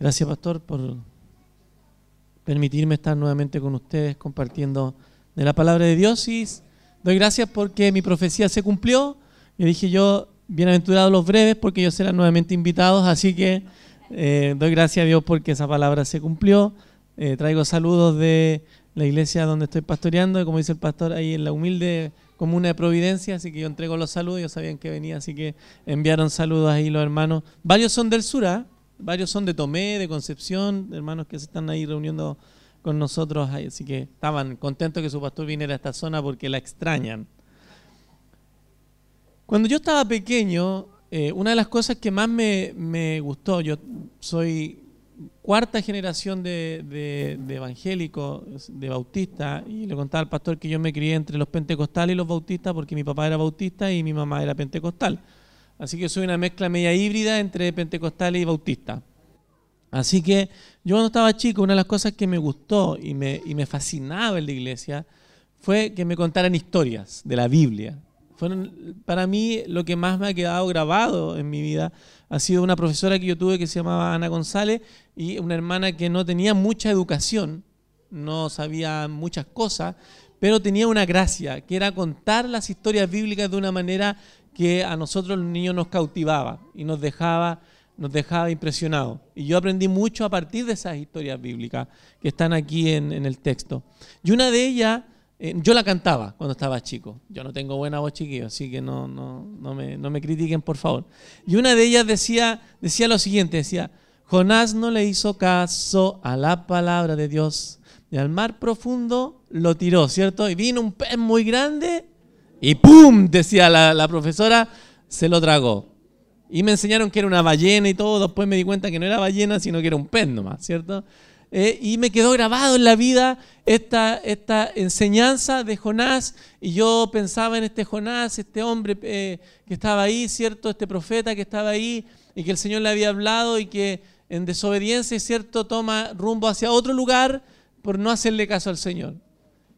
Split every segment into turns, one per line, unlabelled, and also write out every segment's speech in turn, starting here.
Gracias, pastor, por permitirme estar nuevamente con ustedes compartiendo de la palabra de Dios y doy gracias porque mi profecía se cumplió. Y dije yo, bienaventurados los breves porque ellos serán nuevamente invitados, así que eh, doy gracias a Dios porque esa palabra se cumplió. Eh, traigo saludos de la iglesia donde estoy pastoreando, como dice el pastor, ahí en la humilde comuna de Providencia, así que yo entrego los saludos, ellos sabían que venía, así que enviaron saludos ahí los hermanos. Varios son del sur, ¿ah? Varios son de Tomé, de Concepción, hermanos que se están ahí reuniendo con nosotros, así que estaban contentos que su pastor viniera a esta zona porque la extrañan. Cuando yo estaba pequeño, eh, una de las cosas que más me, gustó, yo soy cuarta generación de, de, evangélicos, de bautistas, y le contaba al pastor que yo me crié entre los pentecostales y los bautistas porque mi papá era bautista y mi mamá era pentecostal. Así que soy una mezcla media híbrida entre pentecostales y bautista. Así que yo cuando estaba chico, una de las cosas que me gustó y me, y me fascinaba en la iglesia fue que me contaran historias de la Biblia. Fueron, para mí lo que más me ha quedado grabado en mi vida ha sido una profesora que yo tuve que se llamaba Ana González y una hermana que no tenía mucha educación, no sabía muchas cosas, pero tenía una gracia, que era contar las historias bíblicas de una manera que a nosotros los niños nos cautivaba y nos dejaba, nos dejaba impresionados. Y yo aprendí mucho a partir de esas historias bíblicas que están aquí en, el texto. Y una de ellas, eh, yo la cantaba cuando estaba chico. Yo no tengo buena voz chiquillo, así que no, no, no, me, no me critiquen, por favor. Y una de ellas decía, decía lo siguiente, decía, Jonás no le hizo caso a la palabra de Dios y al mar profundo lo tiró, ¿cierto? Y vino un pez muy grande y ¡pum! decía la, profesora, se lo tragó. Y me enseñaron que era una ballena y todo. Después me di cuenta que no era ballena, sino que era un pez nomás, ¿cierto? Eh, y me quedó grabado en la vida esta, esta enseñanza de Jonás. Y yo pensaba en este Jonás, este hombre eh, que estaba ahí, ¿cierto? Este profeta que estaba ahí y que el Señor le había hablado y que en desobediencia, ¿cierto? Toma rumbo hacia otro lugar por no hacerle caso al Señor.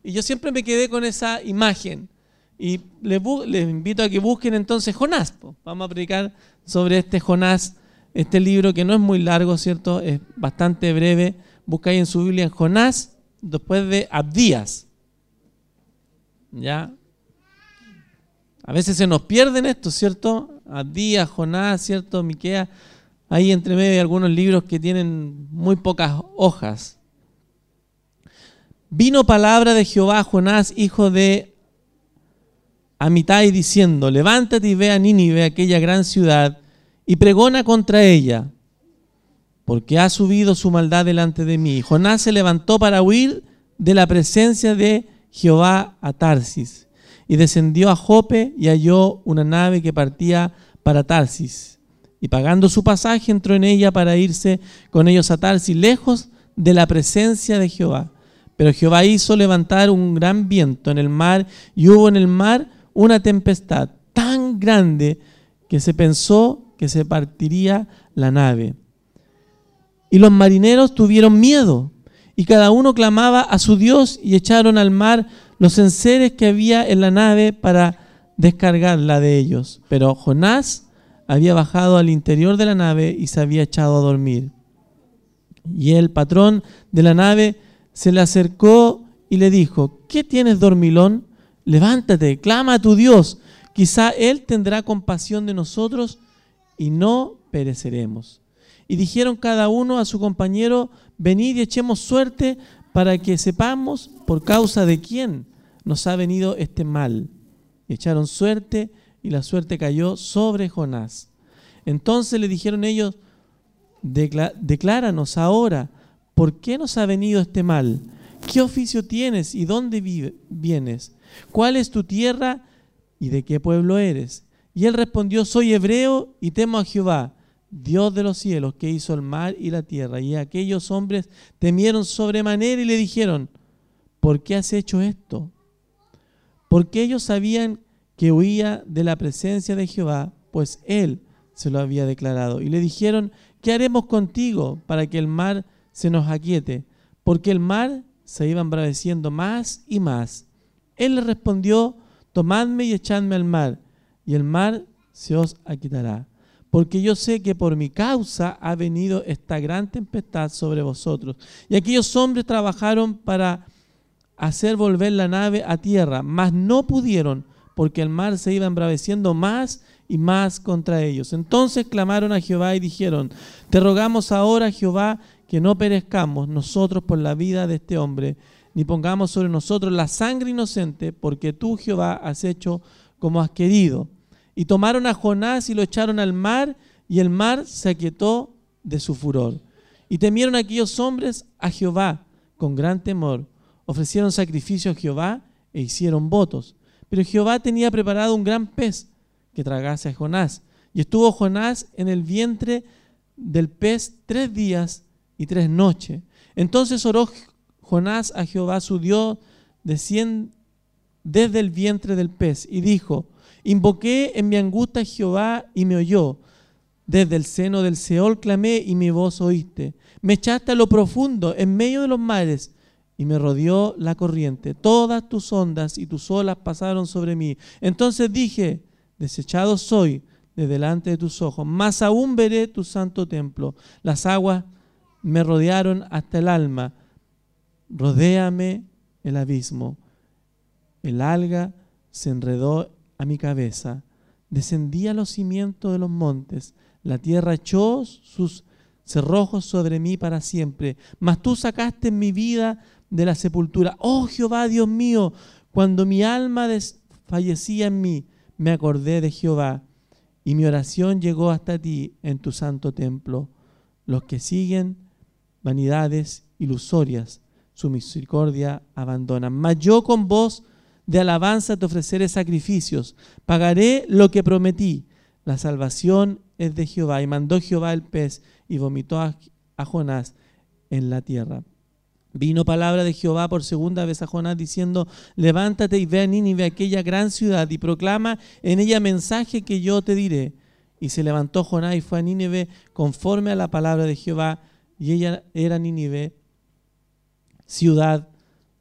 Y yo siempre me quedé con esa imagen. Y les, invito a que busquen entonces Jonás. Vamos a predicar sobre este Jonás, este libro que no es muy largo, ¿cierto? Es bastante breve. Busca ahí en su Biblia en Jonás, después de Abdías. ¿Ya? A veces se nos pierden estos, ¿cierto? Abdías, Jonás, ¿cierto? Miquea. Ahí entre medio algunos libros que tienen muy pocas hojas. Vino palabra de Jehová a Jonás, hijo de Amitai diciendo, levántate y ve a Nínive, aquella gran ciudad, y pregona contra ella, porque ha subido su maldad delante de mí. Jonás se levantó para huir de la presencia de Jehová a Tarsis, y descendió a Jope y halló una nave que partía para Tarsis. Y pagando su pasaje entró en ella para irse con ellos a Tarsis, lejos de la presencia de Jehová. Pero Jehová hizo levantar un gran viento en el mar, y hubo en el mar una tempestad tan grande que se pensó que se partiría la nave. Y los marineros tuvieron miedo y cada uno clamaba a su Dios y echaron al mar los enseres que había en la nave para descargarla de ellos. Pero Jonás había bajado al interior de la nave y se había echado a dormir. Y el patrón de la nave se le acercó y le dijo, ¿qué tienes dormilón? Levántate, clama a tu Dios. Quizá Él tendrá compasión de nosotros y no pereceremos. Y dijeron cada uno a su compañero, venid y echemos suerte para que sepamos por causa de quién nos ha venido este mal. Y echaron suerte y la suerte cayó sobre Jonás. Entonces le dijeron ellos, decláranos ahora, ¿por qué nos ha venido este mal? ¿Qué oficio tienes y dónde vienes? ¿Cuál es tu tierra y de qué pueblo eres? Y él respondió, soy hebreo y temo a Jehová, Dios de los cielos, que hizo el mar y la tierra. Y aquellos hombres temieron sobremanera y le dijeron, ¿por qué has hecho esto? Porque ellos sabían que huía de la presencia de Jehová, pues él se lo había declarado. Y le dijeron, ¿qué haremos contigo para que el mar se nos aquiete? Porque el mar se iba embraveciendo más y más. Él le respondió, tomadme y echadme al mar, y el mar se os quitará. porque yo sé que por mi causa ha venido esta gran tempestad sobre vosotros. Y aquellos hombres trabajaron para hacer volver la nave a tierra, mas no pudieron, porque el mar se iba embraveciendo más y más contra ellos. Entonces clamaron a Jehová y dijeron, te rogamos ahora, Jehová, que no perezcamos nosotros por la vida de este hombre, ni pongamos sobre nosotros la sangre inocente, porque tú, Jehová, has hecho como has querido. Y tomaron a Jonás y lo echaron al mar, y el mar se aquietó de su furor. Y temieron aquellos hombres a Jehová con gran temor. Ofrecieron sacrificio a Jehová e hicieron votos. Pero Jehová tenía preparado un gran pez que tragase a Jonás. Y estuvo Jonás en el vientre del pez tres días y tres noches. Entonces oró Jonás a Jehová su Dios desde el vientre del pez y dijo, Invoqué en mi angustia a Jehová y me oyó. Desde el seno del Seol clamé y mi voz oíste. Me echaste a lo profundo, en medio de los mares, y me rodeó la corriente. Todas tus ondas y tus olas pasaron sobre mí. Entonces dije, desechado soy de delante de tus ojos, mas aún veré tu santo templo. Las aguas me rodearon hasta el alma. Rodéame el abismo. El alga se enredó a mi cabeza. Descendí a los cimientos de los montes. La tierra echó sus cerrojos sobre mí para siempre. Mas tú sacaste mi vida de la sepultura. Oh Jehová, Dios mío, cuando mi alma desfallecía en mí, me acordé de Jehová y mi oración llegó hasta ti en tu santo templo. Los que siguen vanidades ilusorias, su misericordia abandonan. Mas yo con vos de alabanza te ofreceré sacrificios. Pagaré lo que prometí. La salvación es de Jehová. Y mandó Jehová el pez y vomitó a, Jonás en la tierra. Vino palabra de Jehová por segunda vez a Jonás diciendo, levántate y ve a Nínive, aquella gran ciudad, y proclama en ella mensaje que yo te diré. Y se levantó Jonás y fue a Nínive conforme a la palabra de Jehová, y ella era Nínive, ciudad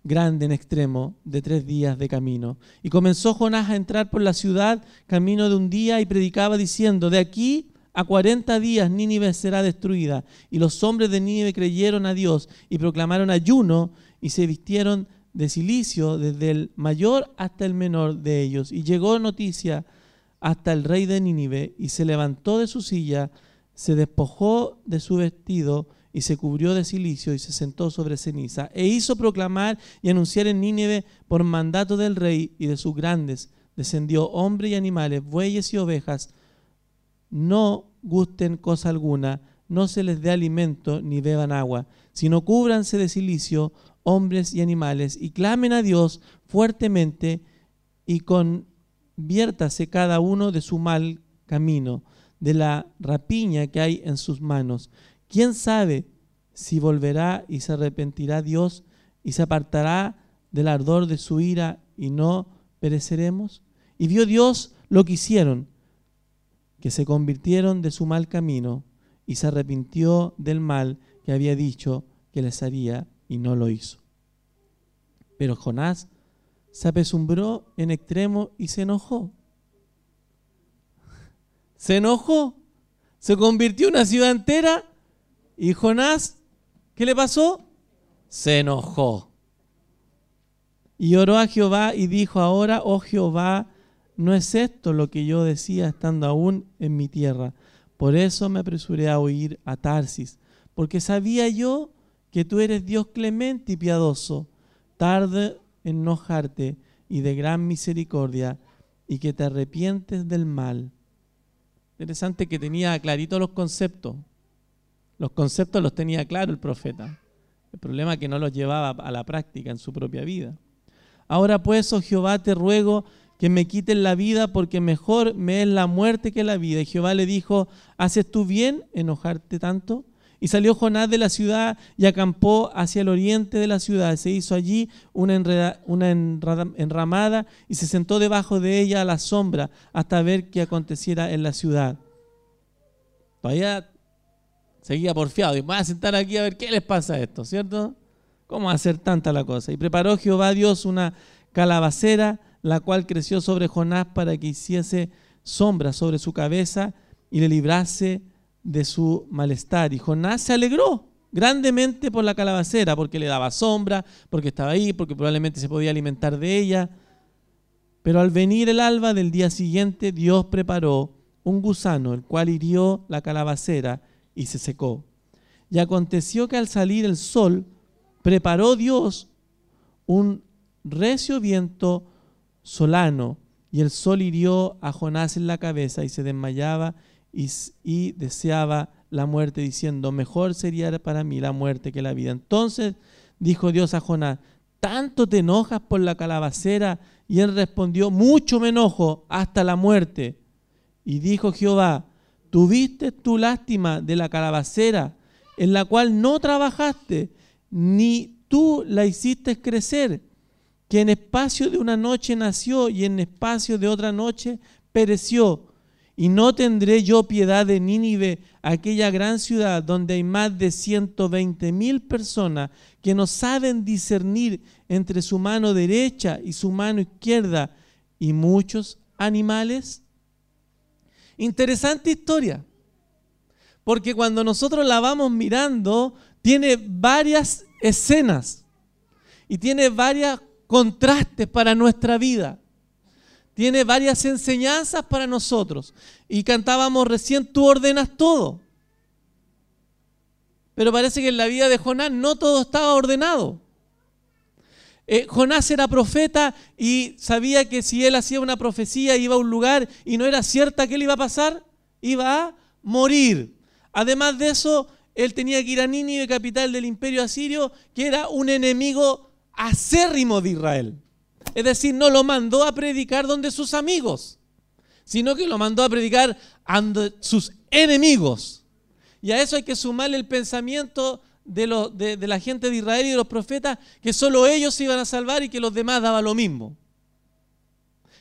grande en extremo de tres días de camino. Y comenzó Jonás a entrar por la ciudad camino de un día y predicaba diciendo, de aquí a cuarenta días Nínive será destruida. Y los hombres de Nínive creyeron a Dios y proclamaron ayuno y se vistieron de silicio desde el mayor hasta el menor de ellos. Y llegó noticia hasta el rey de Nínive y se levantó de su silla, se despojó de su vestido, y se cubrió de silicio y se sentó sobre ceniza, e hizo proclamar y anunciar en Nínive por mandato del rey y de sus grandes, descendió hombres y animales, bueyes y ovejas, no gusten cosa alguna, no se les dé alimento ni beban agua, sino cúbranse de silicio hombres y animales, y clamen a Dios fuertemente, y conviértase cada uno de su mal camino, de la rapiña que hay en sus manos ¿Quién sabe si volverá y se arrepentirá Dios y se apartará del ardor de su ira y no pereceremos? Y vio Dios lo que hicieron, que se convirtieron de su mal camino y se arrepintió del mal que había dicho que les haría y no lo hizo. Pero Jonás se apesumbró en extremo y se enojó. Se enojó. Se convirtió en una ciudad entera y Jonás, ¿qué le pasó? Se enojó. Y oró a Jehová y dijo, ahora, oh Jehová, no es esto lo que yo decía estando aún en mi tierra. Por eso me apresuré a huir a Tarsis, porque sabía yo que tú eres Dios clemente y piadoso, tarde en enojarte y de gran misericordia, y que te arrepientes del mal. Interesante que tenía clarito los conceptos. Los conceptos los tenía claro el profeta. El problema es que no los llevaba a la práctica en su propia vida. Ahora pues, oh Jehová, te ruego que me quiten la vida porque mejor me es la muerte que la vida. Y Jehová le dijo, ¿haces tú bien enojarte tanto? Y salió Jonás de la ciudad y acampó hacia el oriente de la ciudad. Se hizo allí una, enramada y se sentó debajo de ella a la sombra hasta ver qué aconteciera en la ciudad. Seguía porfiado. Y me voy a sentar aquí a ver qué les pasa a esto, ¿cierto? ¿Cómo hacer tanta la cosa? Y preparó Jehová Dios una calabacera, la cual creció sobre Jonás para que hiciese sombra sobre su cabeza, y le librase de su malestar. Y Jonás se alegró grandemente por la calabacera, porque le daba sombra, porque estaba ahí, porque probablemente se podía alimentar de ella. Pero al venir el alba del día siguiente, Dios preparó un gusano, el cual hirió la calabacera y se secó. Y aconteció que al salir el sol, preparó Dios un recio viento solano, y el sol hirió a Jonás en la cabeza y se desmayaba y, y deseaba la muerte, diciendo, mejor sería para mí la muerte que la vida. Entonces dijo Dios a Jonás, ¿tanto te enojas por la calabacera? Y él respondió, mucho me enojo hasta la muerte. Y dijo Jehová, tuviste tu lástima de la calabacera, en la cual no trabajaste, ni tú la hiciste crecer, que en espacio de una noche nació y en espacio de otra noche pereció. Y no tendré yo piedad de Nínive, aquella gran ciudad donde hay más de 120 mil personas que no saben discernir entre su mano derecha y su mano izquierda y muchos animales. Interesante historia, porque cuando nosotros la vamos mirando, tiene varias escenas y tiene varios contrastes para nuestra vida tiene varias enseñanzas para nosotros. Y cantábamos recién, tú ordenas todo. Pero parece que en la vida de Jonás no todo estaba ordenado. Eh, Jonás era profeta y sabía que si él hacía una profecía iba a un lugar y no era cierta que él iba a pasar, iba a morir. Además de eso, él tenía que ir a Nínive, capital del imperio asirio, que era un enemigo acérrimo de Israel. Es decir, no lo mandó a predicar donde sus amigos, sino que lo mandó a predicar ante sus enemigos. Y a eso hay que sumarle el pensamiento de, de, la gente de Israel y de los profetas, que solo ellos se iban a salvar y que los demás daban lo mismo.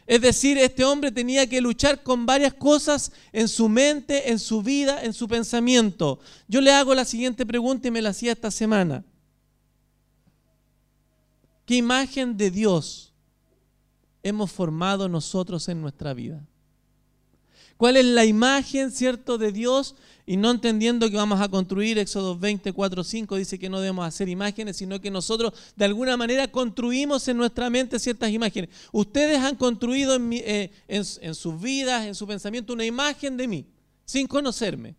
Es decir, este hombre tenía que luchar con varias cosas en su mente, en su vida, en su pensamiento. Yo le hago la siguiente pregunta y me la hacía esta semana. ¿Qué imagen de Dios hemos formado nosotros en nuestra vida. ¿Cuál es la imagen, cierto, de Dios? Y no entendiendo que vamos a construir, Éxodo 24, 5 dice que no debemos hacer imágenes, sino que nosotros de alguna manera construimos en nuestra mente ciertas imágenes. Ustedes han construido en, eh, en sus vidas, en su pensamiento, una imagen de mí, sin conocerme.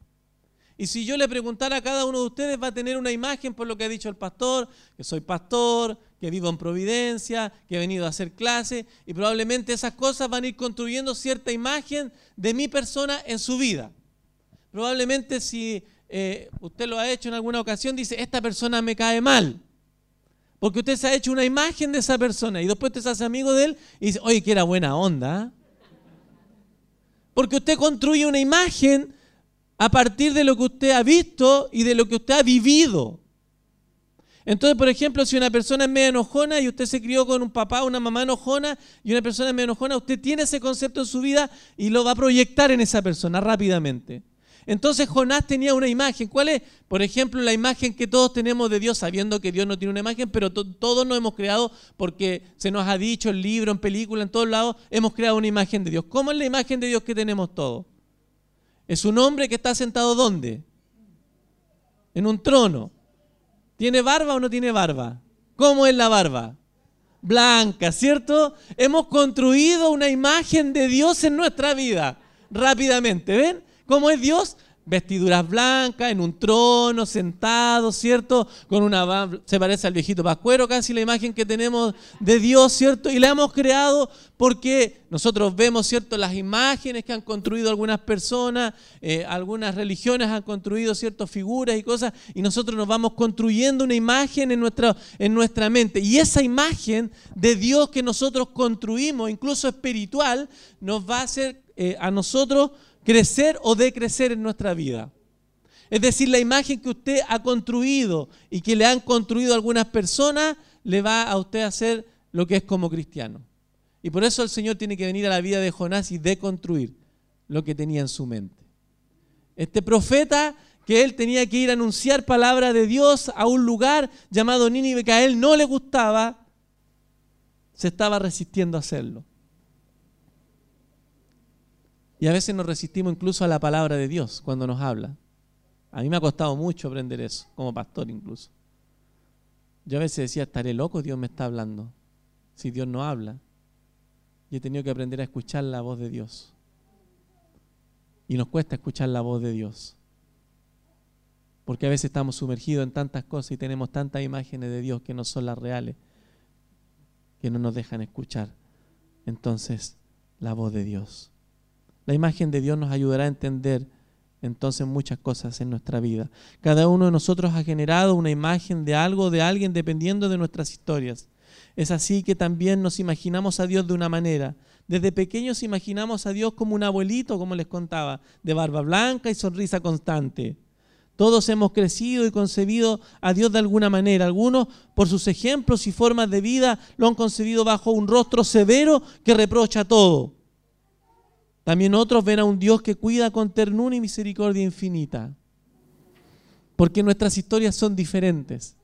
Y si yo le preguntara a cada uno de ustedes, va a tener una imagen por lo que ha dicho el pastor, que soy pastor, que vivo en Providencia, que he venido a hacer clase, y probablemente esas cosas van a ir construyendo cierta imagen de mi persona en su vida. Probablemente si eh, usted lo ha hecho en alguna ocasión, dice, esta persona me cae mal. Porque usted se ha hecho una imagen de esa persona y después usted se hace amigo de él y dice, oye, que era buena onda. Porque usted construye una imagen a partir de lo que usted ha visto y de lo que usted ha vivido. Entonces, por ejemplo, si una persona es medio enojona y usted se crió con un papá una mamá enojona y una persona es medio enojona, usted tiene ese concepto en su vida y lo va a proyectar en esa persona rápidamente. Entonces Jonás tenía una imagen. ¿Cuál es? Por ejemplo, la imagen que todos tenemos de Dios, sabiendo que Dios no tiene una imagen, pero todos nos hemos creado porque se nos ha dicho en libro, en película, en todos lados, hemos creado una imagen de Dios. ¿Cómo es la imagen de Dios que tenemos todos? Es un hombre que está sentado ¿dónde? En un trono. ¿Tiene barba o no tiene barba? ¿Cómo es la barba? Blanca, ¿cierto? Hemos construido una imagen de Dios en nuestra vida rápidamente. ¿Ven? ¿Cómo es Dios? Vestiduras blancas, en un trono, sentado, ¿cierto? Con una se parece al viejito Pascuero, casi la imagen que tenemos de Dios, ¿cierto? Y la hemos creado porque nosotros vemos, ¿cierto? Las imágenes que han construido algunas personas, eh, algunas religiones han construido ciertas figuras y cosas, y nosotros nos vamos construyendo una imagen en nuestra, en nuestra mente. Y esa imagen de Dios que nosotros construimos, incluso espiritual, nos va a hacer eh, a nosotros crecer o decrecer en nuestra vida. Es decir, la imagen que usted ha construido y que le han construido algunas personas, le va a usted a hacer lo que es como cristiano. Y por eso el Señor tiene que venir a la vida de Jonás y deconstruir lo que tenía en su mente. Este profeta que él tenía que ir a anunciar palabra de Dios a un lugar llamado Nínive que a él no le gustaba, se estaba resistiendo a hacerlo. Y a veces nos resistimos incluso a la palabra de Dios cuando nos habla. A mí me ha costado mucho aprender eso, como pastor incluso. Yo a veces decía, estaré loco, Dios me está hablando. Si Dios no habla. Y he tenido que aprender a escuchar la voz de Dios. Y nos cuesta escuchar la voz de Dios. Porque a veces estamos sumergidos en tantas cosas y tenemos tantas imágenes de Dios que no son las reales, que no nos dejan escuchar. Entonces, la voz de Dios. La imagen de Dios nos ayudará a entender entonces muchas cosas en nuestra vida. Cada uno de nosotros ha generado una imagen de algo, de alguien, dependiendo de nuestras historias. Es así que también nos imaginamos a Dios de una manera. Desde pequeños imaginamos a Dios como un abuelito, como les contaba, de barba blanca y sonrisa constante. Todos hemos crecido y concebido a Dios de alguna manera. Algunos, por sus ejemplos y formas de vida, lo han concebido bajo un rostro severo que reprocha todo. También otros ven a un Dios que cuida con ternura y misericordia infinita. Porque nuestras historias son diferentes.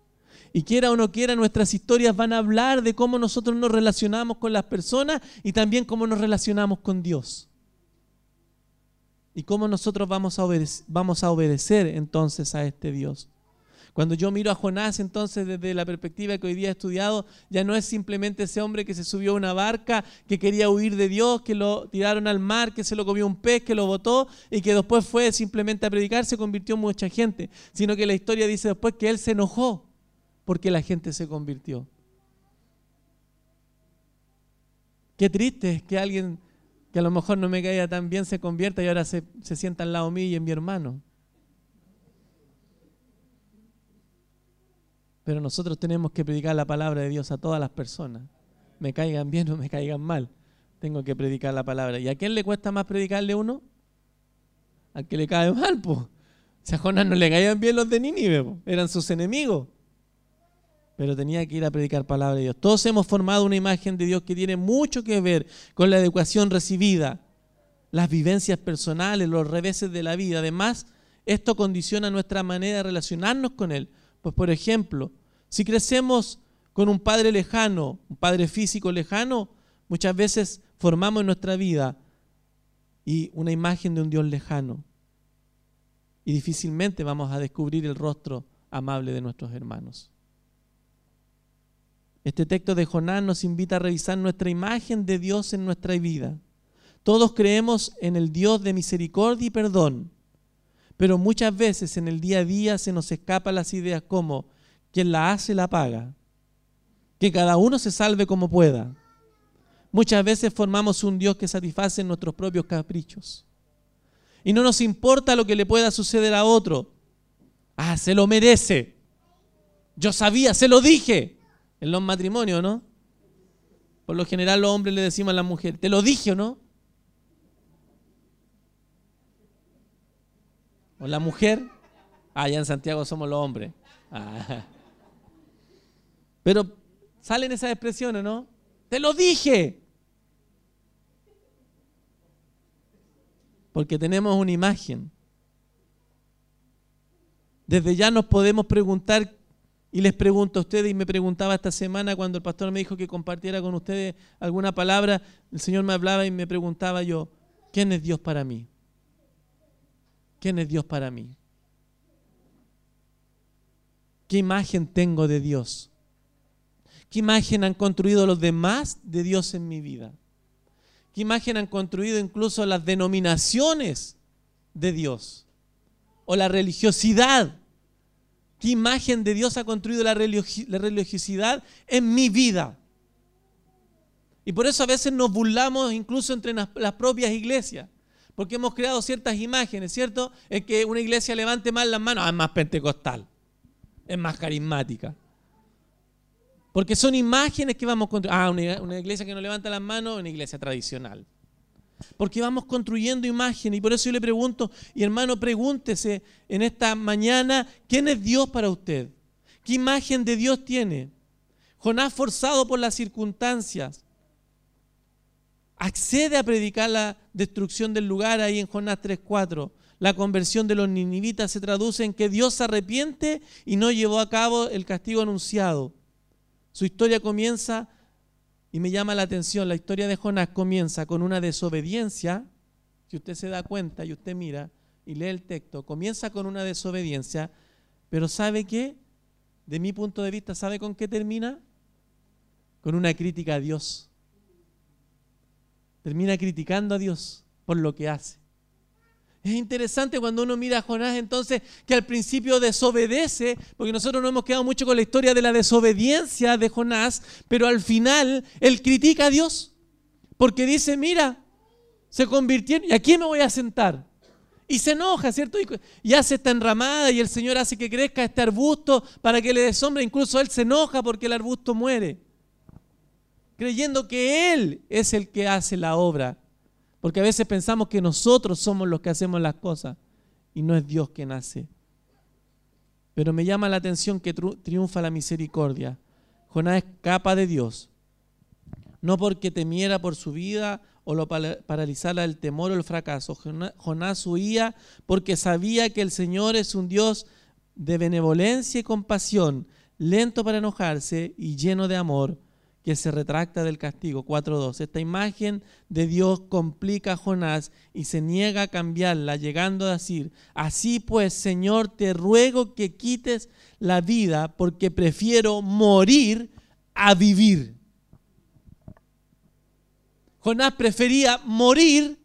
Y quiera o no quiera, nuestras historias van a hablar de cómo nosotros nos relacionamos con las personas y también cómo nos relacionamos con Dios. ¿Y cómo nosotros vamos a, obedecer, vamos a obedecer entonces a este Dios? Cuando yo miro a Jonás, entonces desde la perspectiva que hoy día he estudiado, ya no es simplemente ese hombre que se subió a una barca, que quería huir de Dios, que lo tiraron al mar, que se lo comió un pez, que lo botó y que después fue simplemente a predicar, se convirtió en mucha gente, sino que la historia dice después que él se enojó porque la gente se convirtió. Qué triste es que alguien que a lo mejor no me caía tan bien se convierta y ahora se, sienta al lado mío y en mi hermano. Pero nosotros tenemos que predicar la palabra de Dios a todas las personas. Me caigan bien o me caigan mal. Tengo que predicar la palabra. ¿Y a quién le cuesta más predicarle uno? Al que le cae mal, pues. Si a Jonás no le caían bien los de Nínive, eran sus enemigos pero tenía que ir a predicar palabra de Dios. Todos hemos formado una imagen de Dios que tiene mucho que ver con la educación recibida, las vivencias personales, los reveses de la vida. Además, esto condiciona nuestra manera de relacionarnos con Él. Pues, por ejemplo, si crecemos con un padre lejano, un padre físico lejano, muchas veces formamos en nuestra vida y una imagen de un Dios lejano. Y difícilmente vamos a descubrir el rostro amable de nuestros hermanos. Este texto de Jonás nos invita a revisar nuestra imagen de Dios en nuestra vida. Todos creemos en el Dios de misericordia y perdón, pero muchas veces en el día a día se nos escapan las ideas como quien la hace la paga, que cada uno se salve como pueda. Muchas veces formamos un Dios que satisface nuestros propios caprichos. Y no nos importa lo que le pueda suceder a otro. Ah, se lo merece. Yo sabía, se lo dije en los matrimonios, ¿no? Por lo general los hombres le decimos a la mujer, ¿te lo dije o no? O la mujer, allá en Santiago somos los hombres. Ah. Pero salen esas expresiones, ¿no? Te lo dije. Porque tenemos una imagen. Desde ya nos podemos preguntar y les pregunto a ustedes, y me preguntaba esta semana cuando el pastor me dijo que compartiera con ustedes alguna palabra, el Señor me hablaba y me preguntaba yo, ¿quién es Dios para mí? ¿Quién es Dios para mí? ¿Qué imagen tengo de Dios? ¿Qué imagen han construido los demás de Dios en mi vida? ¿Qué imagen han construido incluso las denominaciones de Dios? O la religiosidad ¿Qué imagen de Dios ha construido la, religiosidad en mi vida? Y por eso a veces nos burlamos incluso entre las propias iglesias, porque hemos creado ciertas imágenes, ¿cierto? Es que una iglesia levante más las manos, ah, es más pentecostal, es más carismática. Porque son imágenes que vamos construyendo. Ah, una, una iglesia que no levanta las manos, una iglesia tradicional. Porque vamos construyendo imagen y por eso yo le pregunto, y hermano, pregúntese en esta mañana, ¿quién es Dios para usted? ¿Qué imagen de Dios tiene? Jonás forzado por las circunstancias. Accede a predicar la destrucción del lugar ahí en Jonás 3.4. La conversión de los ninivitas se traduce en que Dios se arrepiente y no llevó a cabo el castigo anunciado. Su historia comienza y me llama la atención, la historia de Jonás comienza con una desobediencia si usted se da cuenta y usted mira y lee el texto, comienza con una desobediencia, pero ¿sabe qué? De mi punto de vista, ¿sabe con qué termina? Con una crítica a Dios. Termina criticando a Dios por lo que hace. Es interesante cuando uno mira a Jonás entonces que al principio desobedece, porque nosotros nos hemos quedado mucho con la historia de la desobediencia de Jonás, pero al final él critica a Dios, porque dice, mira, se convirtieron, ¿y aquí me voy a sentar? Y se enoja, ¿cierto? Y, hace esta enramada y el Señor hace que crezca este arbusto para que le dé. Incluso Él se enoja porque el arbusto muere. Creyendo que Él es el que hace la obra. Porque a veces pensamos que nosotros somos los que hacemos las cosas y no es Dios quien hace. Pero me llama la atención que triunfa la misericordia. Jonás escapa de Dios. No porque temiera por su vida o lo paralizara el temor o el fracaso. Jonás huía porque sabía que el Señor es un Dios de benevolencia y compasión, lento para enojarse y lleno de amor, que se retracta del castigo. 4.2. Esta imagen de Dios complica a Jonás y se niega a cambiarla, llegando a decir, así pues, Señor, te ruego que quites la vida porque prefiero morir a vivir. Jonás prefería morir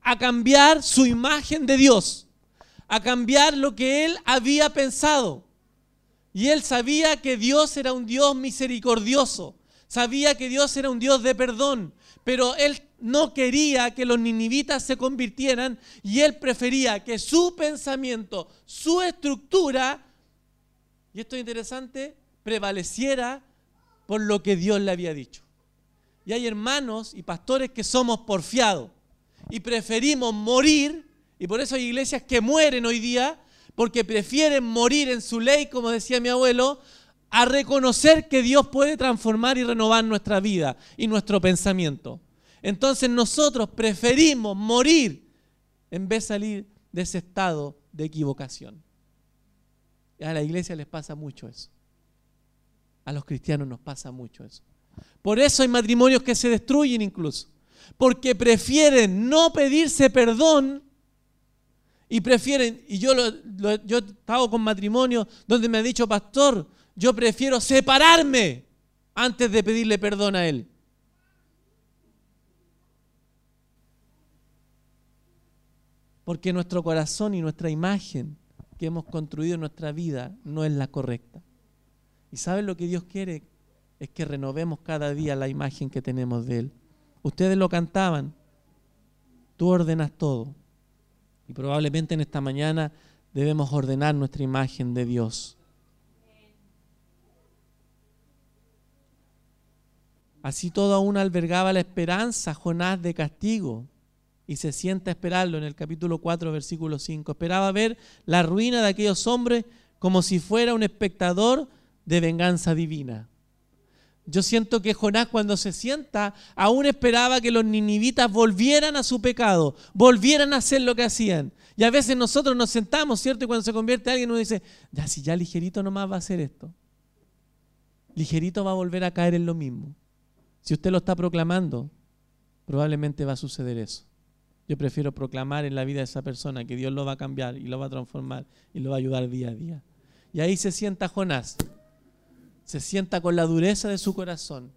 a cambiar su imagen de Dios, a cambiar lo que él había pensado. Y él sabía que Dios era un Dios misericordioso, sabía que Dios era un Dios de perdón, pero él no quería que los ninivitas se convirtieran y él prefería que su pensamiento, su estructura, y esto es interesante, prevaleciera por lo que Dios le había dicho. Y hay hermanos y pastores que somos porfiados y preferimos morir, y por eso hay iglesias que mueren hoy día, porque prefieren morir en su ley, como decía mi abuelo, a reconocer que Dios puede transformar y renovar nuestra vida y nuestro pensamiento. Entonces nosotros preferimos morir en vez de salir de ese estado de equivocación. Y a la iglesia les pasa mucho eso. A los cristianos nos pasa mucho eso. Por eso hay matrimonios que se destruyen incluso. Porque prefieren no pedirse perdón y prefieren, y yo, lo, yo he estado con matrimonios donde me ha dicho, pastor, yo prefiero separarme antes de pedirle perdón a él. Porque nuestro corazón y nuestra imagen que hemos construido en nuestra vida no es la correcta. ¿Y saben lo que Dios quiere? es que renovemos cada día la imagen que tenemos de Él. Ustedes lo cantaban, tú ordenas todo. Y probablemente en esta mañana debemos ordenar nuestra imagen de Dios. Así todo aún albergaba la esperanza Jonás de castigo y se sienta a esperarlo en el capítulo 4, versículo 5. Esperaba ver la ruina de aquellos hombres como si fuera un espectador de venganza divina. Yo siento que Jonás cuando se sienta aún esperaba que los ninivitas volvieran a su pecado, volvieran a hacer lo que hacían. Y a veces nosotros nos sentamos, ¿cierto? Y cuando se convierte alguien uno dice, ya si ya ligerito nomás va a hacer esto. Ligerito va a volver a caer en lo mismo. Si usted lo está proclamando, probablemente va a suceder eso. Yo prefiero proclamar en la vida de esa persona que Dios lo va a cambiar y lo va a transformar y lo va a ayudar día a día. Y ahí se sienta Jonás se sienta con la dureza de su corazón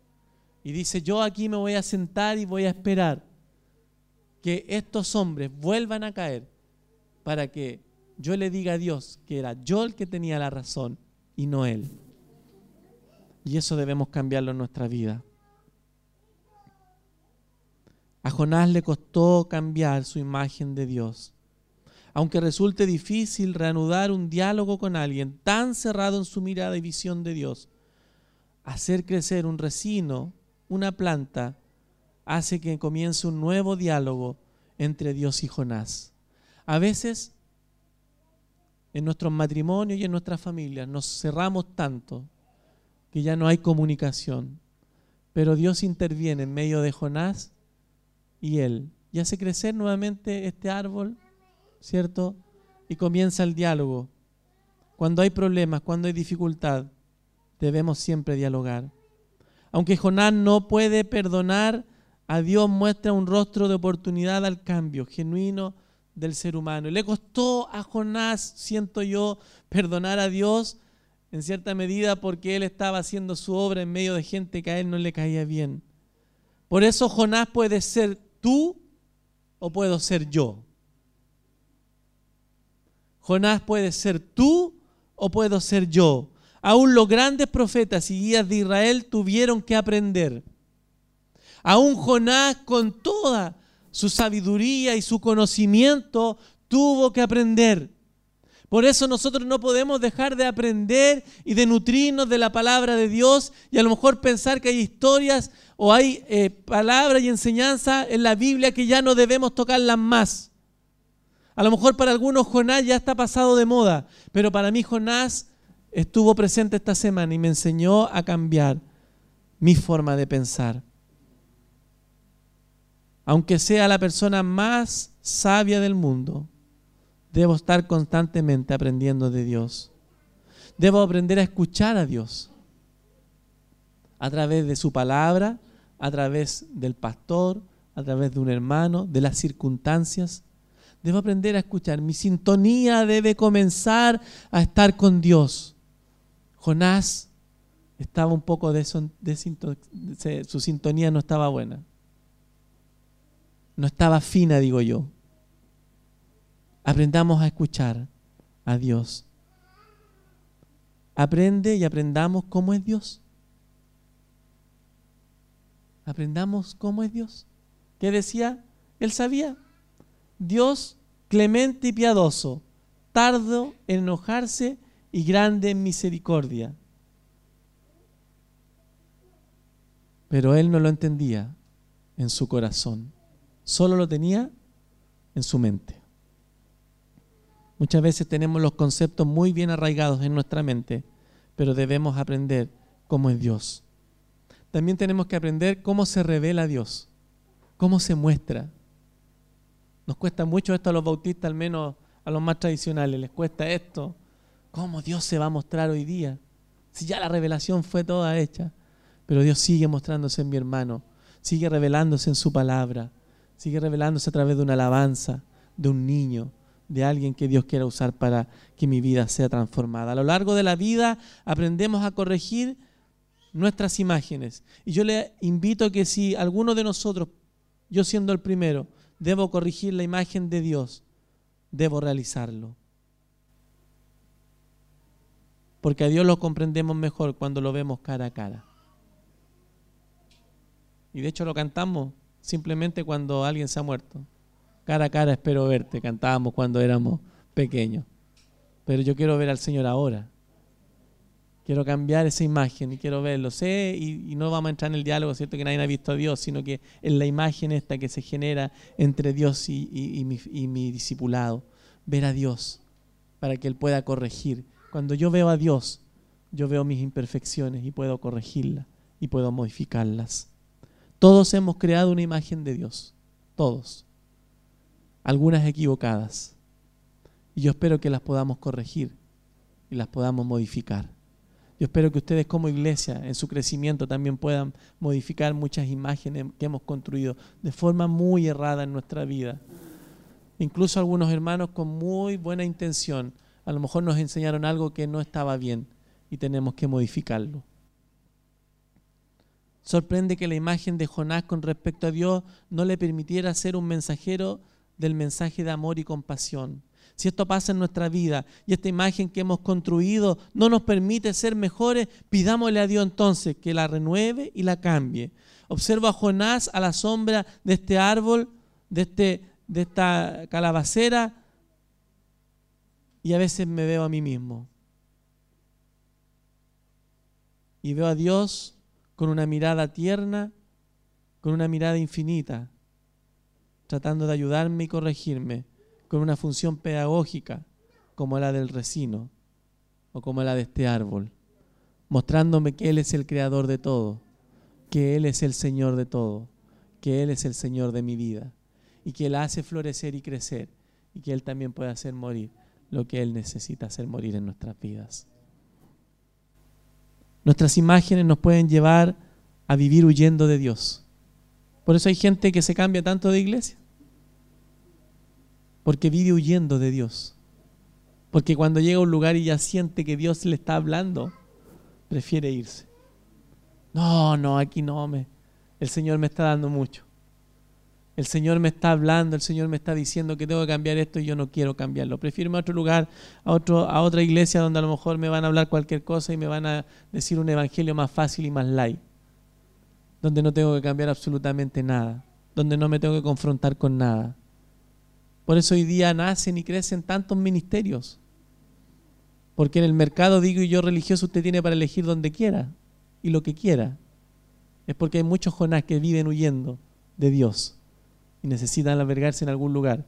y dice, yo aquí me voy a sentar y voy a esperar que estos hombres vuelvan a caer para que yo le diga a Dios que era yo el que tenía la razón y no él. Y eso debemos cambiarlo en nuestra vida. A Jonás le costó cambiar su imagen de Dios. Aunque resulte difícil reanudar un diálogo con alguien tan cerrado en su mirada y visión de Dios, hacer crecer un resino, una planta, hace que comience un nuevo diálogo entre Dios y Jonás. A veces en nuestros matrimonios y en nuestras familias nos cerramos tanto que ya no hay comunicación. Pero Dios interviene en medio de Jonás y él y hace crecer nuevamente este árbol, ¿cierto? Y comienza el diálogo. Cuando hay problemas, cuando hay dificultad, debemos siempre dialogar. Aunque Jonás no puede perdonar a Dios muestra un rostro de oportunidad al cambio genuino del ser humano. Y le costó a Jonás, siento yo, perdonar a Dios en cierta medida porque él estaba haciendo su obra en medio de gente que a él no le caía bien. Por eso Jonás puede ser tú o puedo ser yo. Jonás puede ser tú o puedo ser yo. Aún los grandes profetas y guías de Israel tuvieron que aprender. Aún Jonás con toda su sabiduría y su conocimiento tuvo que aprender. Por eso nosotros no podemos dejar de aprender y de nutrirnos de la palabra de Dios y a lo mejor pensar que hay historias o hay eh, palabras y enseñanzas en la Biblia que ya no debemos tocarlas más. A lo mejor para algunos Jonás ya está pasado de moda, pero para mí Jonás estuvo presente esta semana y me enseñó a cambiar mi forma de pensar aunque sea la persona más sabia del mundo, debo estar constantemente aprendiendo de Dios. Debo aprender a escuchar a Dios a través de su palabra, a través del pastor, a través de un hermano, de las circunstancias. Debo aprender a escuchar. Mi sintonía debe comenzar a estar con Dios. Jonás estaba un poco de, de su sintonía no estaba buena no estaba fina, digo yo. Aprendamos a escuchar a Dios. Aprende y aprendamos cómo es Dios. Aprendamos cómo es Dios. ¿Qué decía? Él sabía. Dios clemente y piadoso, tardo en enojarse y grande en misericordia. Pero él no lo entendía en su corazón. Solo lo tenía en su mente. Muchas veces tenemos los conceptos muy bien arraigados en nuestra mente, pero debemos aprender cómo es Dios. También tenemos que aprender cómo se revela Dios, cómo se muestra. Nos cuesta mucho esto a los bautistas, al menos a los más tradicionales, les cuesta esto. ¿Cómo Dios se va a mostrar hoy día? Si ya la revelación fue toda hecha. Pero Dios sigue mostrándose en mi hermano, sigue revelándose en su palabra, Sigue revelándose a través de una alabanza, de un niño, de alguien que Dios quiera usar para que mi vida sea transformada. A lo largo de la vida aprendemos a corregir nuestras imágenes. Y yo le invito a que si alguno de nosotros, yo siendo el primero, debo corregir la imagen de Dios, debo realizarlo. Porque a Dios lo comprendemos mejor cuando lo vemos cara a cara. Y de hecho lo cantamos simplemente cuando alguien se ha muerto. Cara a cara espero verte, cantábamos cuando éramos pequeños. Pero yo quiero ver al Señor ahora. Quiero cambiar esa imagen y quiero verlo. Sé, y, no vamos a entrar en el diálogo, ¿cierto? Que nadie ha visto a Dios, sino que en la imagen esta que se genera entre Dios y, mi, discipulado. Ver a Dios para que Él pueda corregir. Cuando yo veo a Dios, yo veo mis imperfecciones y puedo corregirlas y puedo modificarlas. Todos hemos creado una imagen de Dios, todos, algunas equivocadas. Y yo espero que las podamos corregir y las podamos modificar. Yo espero que ustedes como iglesia en su crecimiento también puedan modificar muchas imágenes que hemos construido de forma muy errada en nuestra vida. Incluso algunos hermanos con muy buena intención a lo mejor nos enseñaron algo que no estaba bien y tenemos que modificarlo. Sorprende que la imagen de Jonás con respecto a Dios no le permitiera ser un mensajero del mensaje de amor y compasión. Si esto pasa en nuestra vida y esta imagen que hemos construido no nos permite ser mejores, pidámosle a Dios entonces que la renueve y la cambie. Observo a Jonás a la sombra de este árbol, de, este, de esta calabacera, y a veces me veo a mí mismo. Y veo a Dios con una mirada tierna, con una mirada infinita, tratando de ayudarme y corregirme, con una función pedagógica como la del resino o como la de este árbol, mostrándome que Él es el creador de todo, que Él es el Señor de todo, que Él es el Señor de mi vida y que Él hace florecer y crecer y que Él también puede hacer morir lo que Él necesita hacer morir en nuestras vidas. Nuestras imágenes nos pueden llevar a vivir huyendo de Dios. Por eso hay gente que se cambia tanto de iglesia. Porque vive huyendo de Dios. Porque cuando llega a un lugar y ya siente que Dios le está hablando, prefiere irse. No, no, aquí no me. El Señor me está dando mucho. El Señor me está hablando, el Señor me está diciendo que tengo que cambiar esto y yo no quiero cambiarlo. Prefiero irme a otro lugar, a, otro, a otra iglesia donde a lo mejor me van a hablar cualquier cosa y me van a decir un evangelio más fácil y más light. Donde no tengo que cambiar absolutamente nada. Donde no me tengo que confrontar con nada. Por eso hoy día nacen y crecen tantos ministerios. Porque en el mercado, digo y yo religioso, usted tiene para elegir donde quiera y lo que quiera. Es porque hay muchos Jonás que viven huyendo de Dios y necesitan albergarse en algún lugar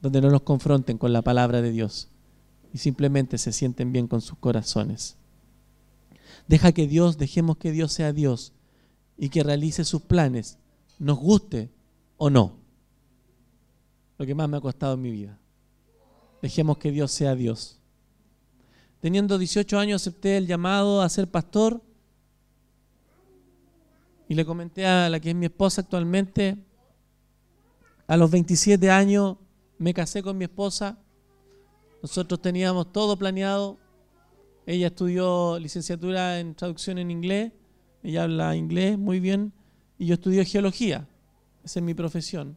donde no los confronten con la palabra de Dios y simplemente se sienten bien con sus corazones. Deja que Dios, dejemos que Dios sea Dios y que realice sus planes, nos guste o no. Lo que más me ha costado en mi vida. Dejemos que Dios sea Dios. Teniendo 18 años acepté el llamado a ser pastor y le comenté a la que es mi esposa actualmente, a los 27 años me casé con mi esposa. Nosotros teníamos todo planeado. Ella estudió licenciatura en traducción en inglés. Ella habla inglés muy bien. Y yo estudié geología. Esa es mi profesión.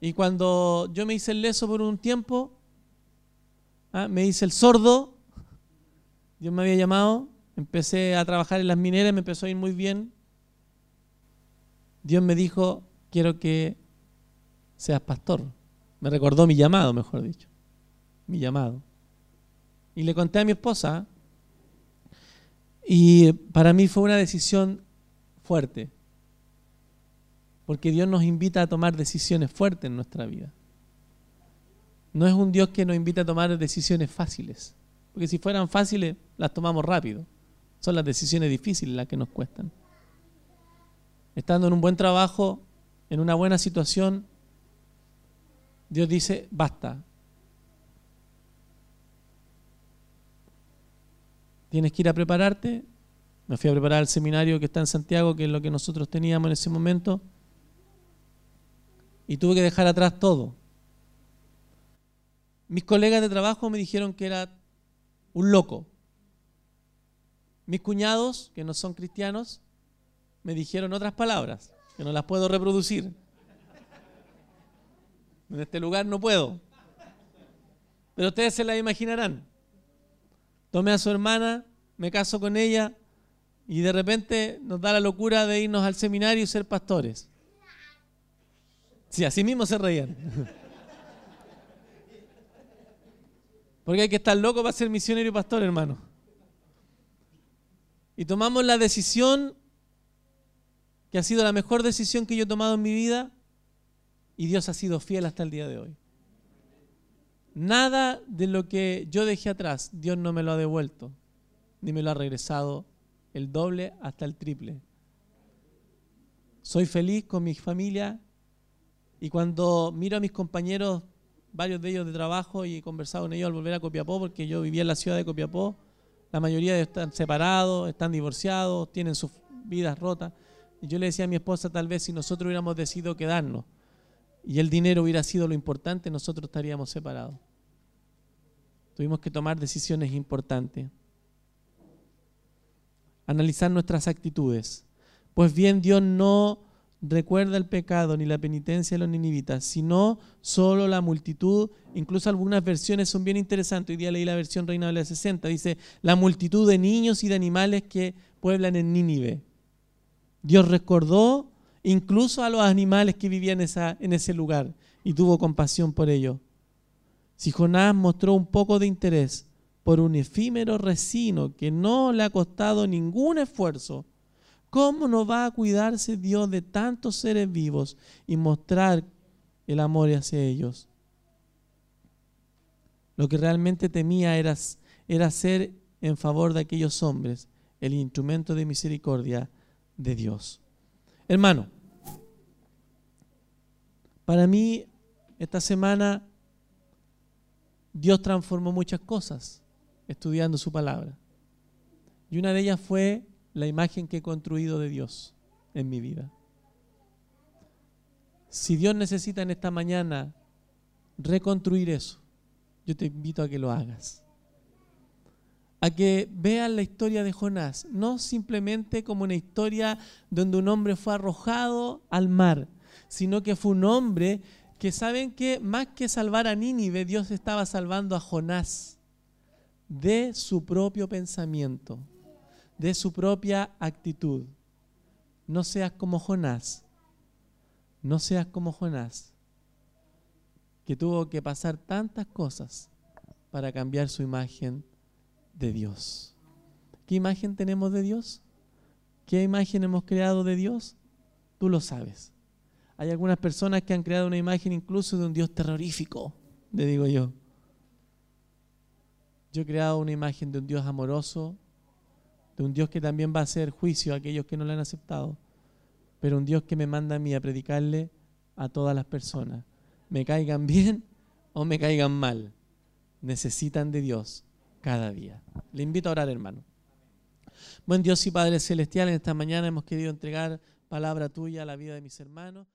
Y cuando yo me hice el leso por un tiempo, ¿ah? me hice el sordo. Dios me había llamado. Empecé a trabajar en las mineras, me empezó a ir muy bien. Dios me dijo, quiero que seas pastor. Me recordó mi llamado, mejor dicho. Mi llamado. Y le conté a mi esposa. Y para mí fue una decisión fuerte. Porque Dios nos invita a tomar decisiones fuertes en nuestra vida. No es un Dios que nos invita a tomar decisiones fáciles. Porque si fueran fáciles, las tomamos rápido. Son las decisiones difíciles las que nos cuestan. Estando en un buen trabajo, en una buena situación, Dios dice, basta. Tienes que ir a prepararte. Me fui a preparar al seminario que está en Santiago, que es lo que nosotros teníamos en ese momento. Y tuve que dejar atrás todo. Mis colegas de trabajo me dijeron que era un loco. Mis cuñados, que no son cristianos, me dijeron otras palabras que no las puedo reproducir. En este lugar no puedo. Pero ustedes se la imaginarán. Tomé a su hermana, me caso con ella y de repente nos da la locura de irnos al seminario y ser pastores. Sí, así mismo se reían. Porque hay que estar loco para ser misionero y pastor, hermano. Y tomamos la decisión ha sido la mejor decisión que yo he tomado en mi vida y Dios ha sido fiel hasta el día de hoy. Nada de lo que yo dejé atrás, Dios no me lo ha devuelto, ni me lo ha regresado el doble hasta el triple. Soy feliz con mi familia y cuando miro a mis compañeros, varios de ellos de trabajo, y he conversado con ellos al volver a Copiapó, porque yo vivía en la ciudad de Copiapó, la mayoría están separados, están divorciados, tienen sus vidas rotas. Yo le decía a mi esposa, tal vez si nosotros hubiéramos decidido quedarnos y el dinero hubiera sido lo importante, nosotros estaríamos separados. Tuvimos que tomar decisiones importantes. Analizar nuestras actitudes. Pues bien, Dios no recuerda el pecado ni la penitencia de los ninivitas, sino solo la multitud. Incluso algunas versiones son bien interesantes. Hoy día leí la versión Reina de la 60. Dice, la multitud de niños y de animales que pueblan en Nínive. Dios recordó incluso a los animales que vivían en ese lugar y tuvo compasión por ellos. Si Jonás mostró un poco de interés por un efímero resino que no le ha costado ningún esfuerzo, ¿cómo no va a cuidarse Dios de tantos seres vivos y mostrar el amor hacia ellos? Lo que realmente temía era, era ser en favor de aquellos hombres el instrumento de misericordia de Dios. Hermano, para mí esta semana Dios transformó muchas cosas estudiando su palabra. Y una de ellas fue la imagen que he construido de Dios en mi vida. Si Dios necesita en esta mañana reconstruir eso, yo te invito a que lo hagas. A que veas la historia de Jonás, no simplemente como una historia donde un hombre fue arrojado al mar, sino que fue un hombre que saben que más que salvar a Nínive, Dios estaba salvando a Jonás de su propio pensamiento, de su propia actitud. No seas como Jonás, no seas como Jonás, que tuvo que pasar tantas cosas para cambiar su imagen de Dios. ¿Qué imagen tenemos de Dios? ¿Qué imagen hemos creado de Dios? Tú lo sabes. Hay algunas personas que han creado una imagen incluso de un Dios terrorífico, le digo yo. Yo he creado una imagen de un Dios amoroso, de un Dios que también va a hacer juicio a aquellos que no le han aceptado, pero un Dios que me manda a mí a predicarle a todas las personas, me caigan bien o me caigan mal, necesitan de Dios cada día. Le invito a orar, hermano. Buen Dios y Padre Celestial, en esta mañana hemos querido entregar palabra tuya a la vida de mis hermanos.